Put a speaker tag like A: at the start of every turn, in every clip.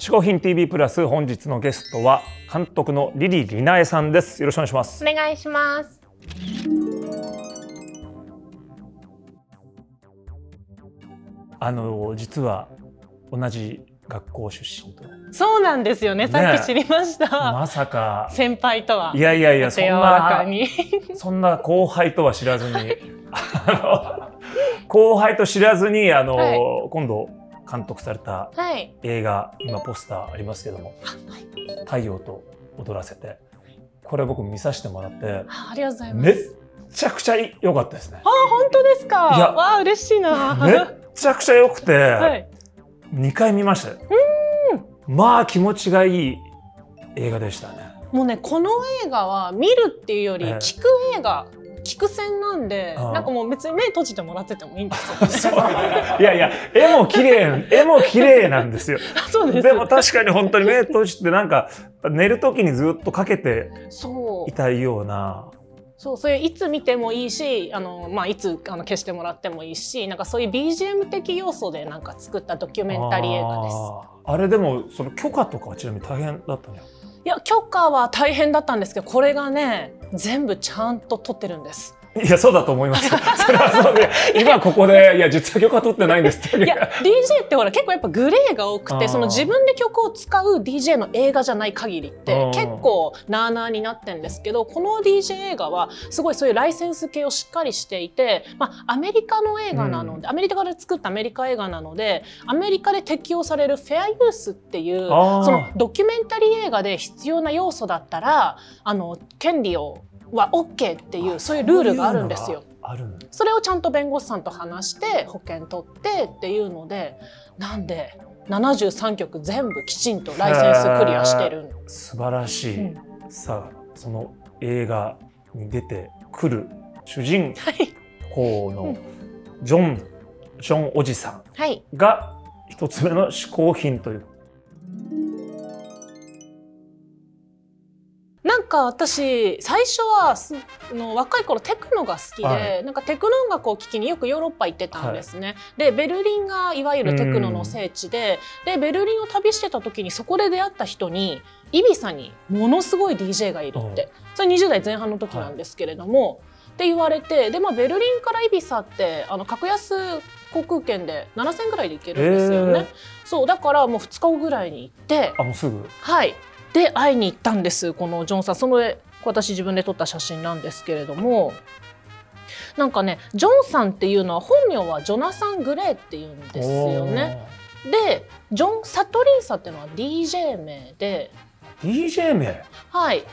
A: 嗜好品 TV プラス本日のゲストは監督のリリーリナエさんです。よろしくお願いします。
B: お願いします。
A: あの実は同じ学校出身と。
B: そうなんですよね。さっき知りました、
A: まさか。
B: 先輩とは。い
A: やいやいやそんな
B: に
A: そんな後輩とは知らずに。後輩と知らずにあの、
B: はい。
A: 今度監督された
B: はい。
A: 映画今ポスターありますけども
B: あはい「
A: 太陽と踊らせて」これ僕見させてもらって
B: あありがとうございます。
A: めっちゃくちゃ良かったですね。
B: あ。本当ですか？
A: いや
B: わあ嬉しいな。
A: めっちゃくちゃ良くて、
B: はい。
A: 2回見ましたよ。まあ気持ちがいい映画でしたね。
B: もうねこの映画は見るっていうより
A: ええ。
B: 聞く映画、聞く線なんでなんかもう別に目閉じてもらっててもいいんですよ、ね、
A: いやいや絵も綺麗 絵も綺麗なんですよ。
B: そうです
A: でも確かに本当に目閉じてなんか寝る時にずっとかけて
B: そう
A: いたいような。
B: そうそういういつ見てもいいしあの、まあ、いつあの消してもらってもいいしなんかそういう BGM 的要素でなんか作ったドキュメンタリー映画です。
A: あれでもその許可とかはちなみに大変だったね。
B: いや許可は大変だったんですけどこれがね全部ちゃんと取ってるんです。
A: いやそうだと思います。それはそうで今ここでいや実は許可取ってないんですって。
B: いや DJ ってほら結構やっぱグレーが多くてその自分で曲を使う DJ の映画じゃない限りっ
A: あ
B: て
A: ー
B: 結構なあなあになってんですけどこの DJ 映画はすごいそういうライセンス系をしっかりしていて、まあ、アメリカの映画なので、アメリカで作ったアメリカ映画なのでアメリカで適用されるフェアユースっていうそのドキュメンタリー映画で必要な要素だったらあの権利をは OK っていうそういうルールがあるんですよ。それをちゃんと弁護士さんと話して保険取ってっていうのでなんで73曲全部きちんとライセンスクリアしてるん
A: 素晴らしい、
B: うん。
A: さあその映画に出てくる主人
B: はい。
A: 公のジョン、ジョンおじさ
B: はい。
A: んが一つ目の嗜好品という
B: なんか私最初はの若い頃テクノが好きで、
A: は
B: なんかテクノ音楽を聴きによくヨーロッパ行ってたんですね。でベルリンがいわゆるテクノの聖地ででベルリンを旅してた時にそこで出会った人にイビサにものすごい DJ がいるって。それ20代前半の時なんですけれども、って言われてで、まあ、ベルリンからイビサってあの格安航空券で7000円ぐらいで行けるんですよね。
A: へー。
B: そうだからもう2日後ぐらいに行って
A: あもうすぐ。
B: はい。で会いに行ったんですこのジョンさん。その私自分で撮った写真なんですけれども。なんかねジョンさんっていうのは本名はジョナサン・グレーっていうんですよね。でジョン・サトリンサっていうのは DJ 名で。
A: DJ 名？
B: はい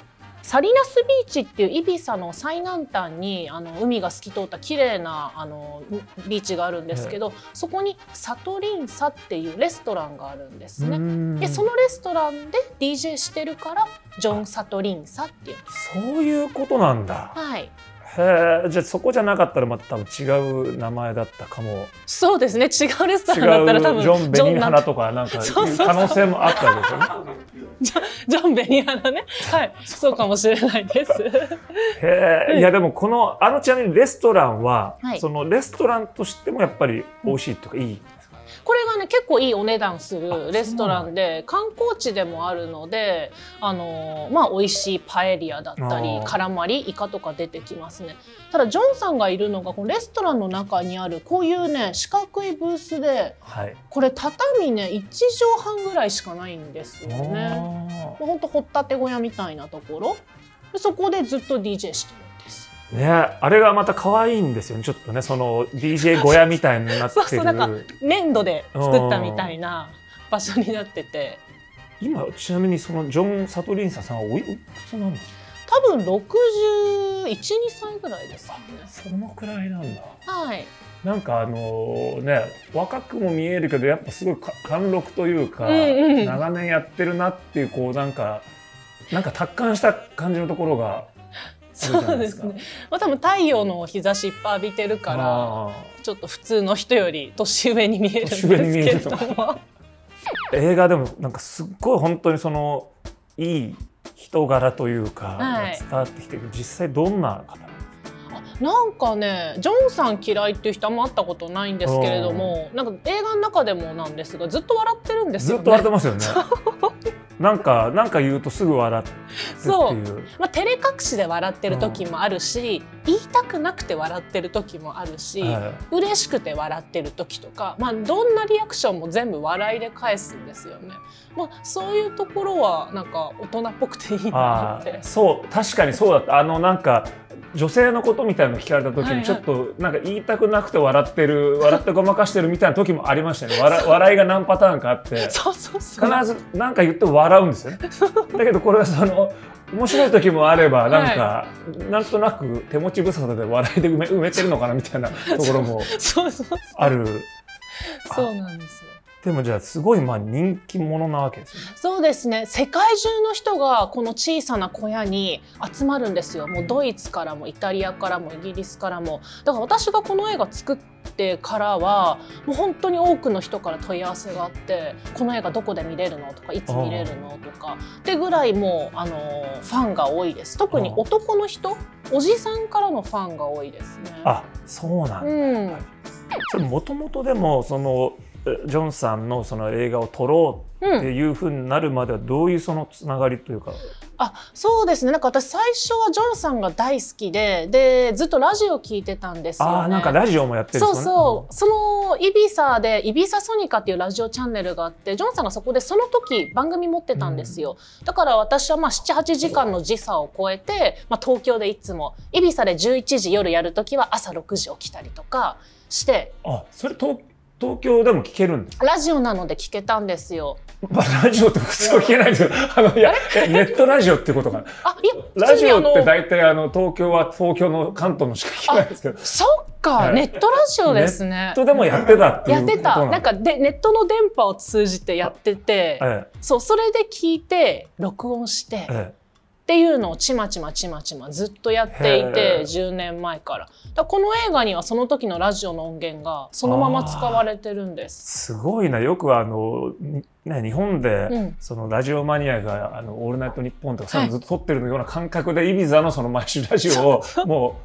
B: サリナスビーチっていうイビサの最南端にあの海が透き通った綺麗なあのビーチがあるんですけど、そこにサトリンサっていうレストランがあるんですね。
A: ね
B: でそのレストランで DJ してるからジョン・サトリンサっていう。
A: そういうことなんだ。
B: はい
A: へえじゃあそこじゃなかったらまた多分違う名前だったかも。
B: そうですね違うレスト
A: 違
B: ランだったら多
A: う
B: 分
A: ジョン・ベニハナとかなんか可能性もあったわけですよね。
B: ジョン・ベニハナね。はい。そう。かもしれないです。
A: へえいやでもこのあのちなみにレストランは、
B: はい。
A: そのレストランとしてもやっぱり美味しいとかいい、
B: これがね結構いいお値段するレストランで観光地でもあるのであのーまあ美味しいパエリアだったりカラマリイカとか出てきますね。ただジョンさんがいるのがこのレストランの中にあるこういうね四角いブースで
A: はい。
B: これ畳ね1畳半ぐらいしかないんですよね。ほんと掘ったて小屋みたいなところ。でそこでずっと DJ してるんです。
A: ねあれがまた可愛いんですよねちょっとね。その DJ 小屋みたいになって
B: そう
A: る
B: そうなんか粘土で作ったみたいな場所になってて。
A: 今ちなみにそのジョン・サトリンサさんはおいくつなんですか？
B: 多分612歳ぐらいですよね。
A: そのくらいなんだ
B: はい、
A: なんかあのね若くも見えるけどやっぱすごいか貫禄というか、
B: うんうん
A: 長年やってるなっていうこうなんかなんか達観した感じのところが
B: そ。うですすね。まあ多分太陽の日差しいっぱい浴びてるから
A: あ
B: ちょっと普通の人より年上に見えるんですけども。
A: ー 映画でもなんかすっごい本当にそのいい人柄というか、
B: はい
A: 伝わってきてる実際どんな方なんですか？
B: なんかねジョンさん嫌いっていう人あんま会ったことないんですけれどもなんか映画の中でもなんですがずっと笑ってるんですよね。
A: ずっと笑ってますよね。なんかなんか言うとすぐ笑ってって
B: そう
A: いう。
B: まあ、照れ隠しで笑ってる時もあるし、言いたくなくて笑ってる時もあるし、
A: は
B: 嬉しくて笑ってる時とか、まあ、どんなリアクションも全部笑いで返すんですよね。まあ、そういうところはなんか大人っぽくていいなって
A: ー。そう確かにそうだったあのなんか女性のことみたいなの聞かれた時
B: はいはい
A: にちょっとなんか言いたくなくて笑ってる笑ってごまかしてるみたいな時もありましたよね笑 笑いが何パターンかあって。必ず何か言って笑うんですよね。だけどこれはその面白い時もあればなんか、なんとなく手持ち無沙汰で笑いで埋め埋めてるのかなみたいなところも。ある。
B: そうなんですよ。
A: でもじゃあすごいまあ人気者なわけですよね。
B: そうですね。世界中の人がこの小さな小屋に集まるんですよ。もうドイツからもイタリアからもイギリスからも。だから私がこの映画作ってからはもう本当に多くの人から問い合わせがあってこの映画どこで見れるのとかいつ見れるのとか。ってぐらいもうあのファンが多いです。特に男の人おじさんからのファンが多いですね。
A: あそうなんだ。
B: うん。
A: それもともとでもそのえジョンさんのその映画を撮ろう
B: うん、
A: っていうふうになるまではどういうそのつながりというか？
B: あそうですねなんか私最初はジョンさんが大好きででずっとラジオ聞いてたんですよ、ね。
A: ああなんかラジオもやってるんです
B: そう
A: よね。
B: そう、そのイビサでイビサソニカっていうラジオチャンネルがあってジョンさんがそこでその時番組持ってたんですよ、だから私はまあ78時間の時差を超えて、まあ、東京でいつもイビサで11時夜やる時は朝6時起きたりとかして
A: あそれ東東京でも聞けるんですか？
B: ラジオなので聞けたんですよ。
A: まあラジオって普通は聞けないんですけど、あのいやえネットラジオってことかな。
B: あいや
A: ラジオって大体あの東京は東京の関東のしか聞けないんですけど、ネ
B: そっか、
A: はい
B: ネットラジオですね
A: ッ。トでもやってたっていう
B: やってたなんかでネットの電波を通じてやってて
A: え
B: そうそれで聞いて録音して
A: ええ
B: っていうのをちまちまちまちまずっとやってい
A: へ
B: て
A: ー。
B: 10年前から。だこの映画にはその時のラジオの音源がそのまま使われてるんです。
A: すごいな。よくあの、ね、日本で、
B: うん。
A: そのラジオマニアが「あのオールナイトニッポン」とかそういうのずっと撮ってるような感覚で、イビザのその毎週ラジオをも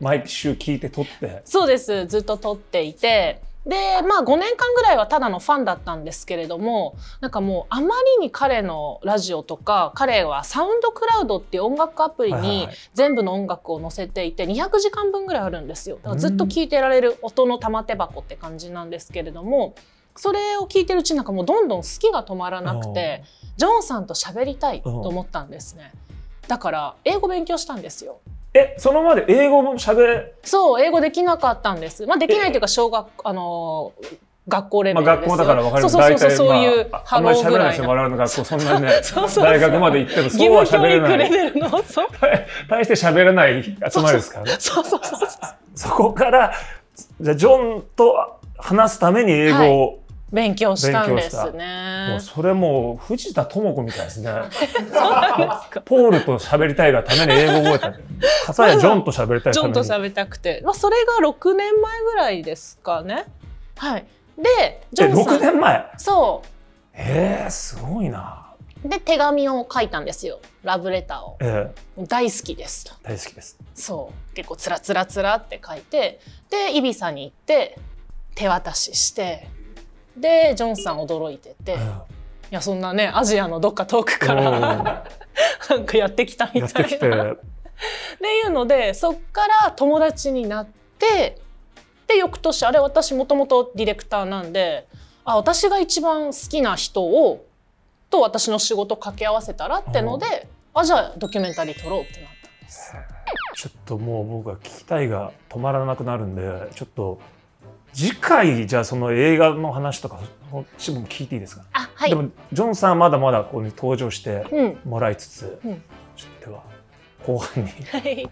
A: う毎週聞いて撮って。
B: そうです。ずっと撮っていてでまあ5年間ぐらいはただのファンだったんですけれどもなんかもうあまりに彼のラジオとか彼はサウンドクラウドっていう音楽アプリに全部の音楽を載せていて200時間分ぐらいあるんですよ。だからずっと聴いてられる音の玉手箱って感じなんですけれどもそれを聞いてるうちになんかもうどんどん好きが止まらなくてジョンさんと喋りたいと思ったんですね。だから英語勉強したんですよ
A: えそのまで英語も喋れ、
B: そう英語できなかったんです。まあできないというか小学あのー学校レベ
A: まあ、
B: ルです。よ
A: 学校だから分かる。
B: そうそうそうそうそういうハ
A: んまり喋
B: ローぐらいの
A: れな。いですよ我々の学校そんなにね 大学まで行っても
B: 義
A: そうは喋れない
B: 育レベルの。そう
A: 大して喋れない集まりですからね。
B: そうそうそうそう。
A: そこからじゃあジョンと話すために英語を、
B: 勉強したんです
A: もう
B: ね
A: それもう藤田智子みたいですね。
B: そうなんですか。
A: ポールと喋りたいがために英語を覚えた。かたやジョンと喋りたい
B: ジョンと喋りたくて、まあ、それが6年前ぐらいですかね。はい。でジ
A: え
B: ョンさ
A: 6
B: ん
A: 年前？
B: そ
A: えー、すごいな。
B: うで手紙を書いたんですよ。ラブレターを。
A: え
B: 大好きです。と
A: ー、大好きです。
B: そう。結構つらつらつらって書いて。でイビサに行って手渡ししてでジョンさん驚いてて、いやそんなねアジアのどっか遠くか
A: うん。
B: ら なんかやってきたみ
A: たてきて。
B: いな。っていうのでそっから友達になってで翌年あれ私もともとディレクターなんであ私が一番好きな人をと私の仕事掛け合わせたらってのであじゃあドキュメンタリー撮ろうってなったんです。
A: ちょっともう僕は聞きたいが止まらなくなるんでちょっと次回じゃあその映画の話とかそっちも聞いていいですか、
B: あはい。
A: でもジョンさんはまだまだここに登場して
B: うん。
A: もらいつつ、
B: うん。
A: ちょっとでは後半に。
B: はい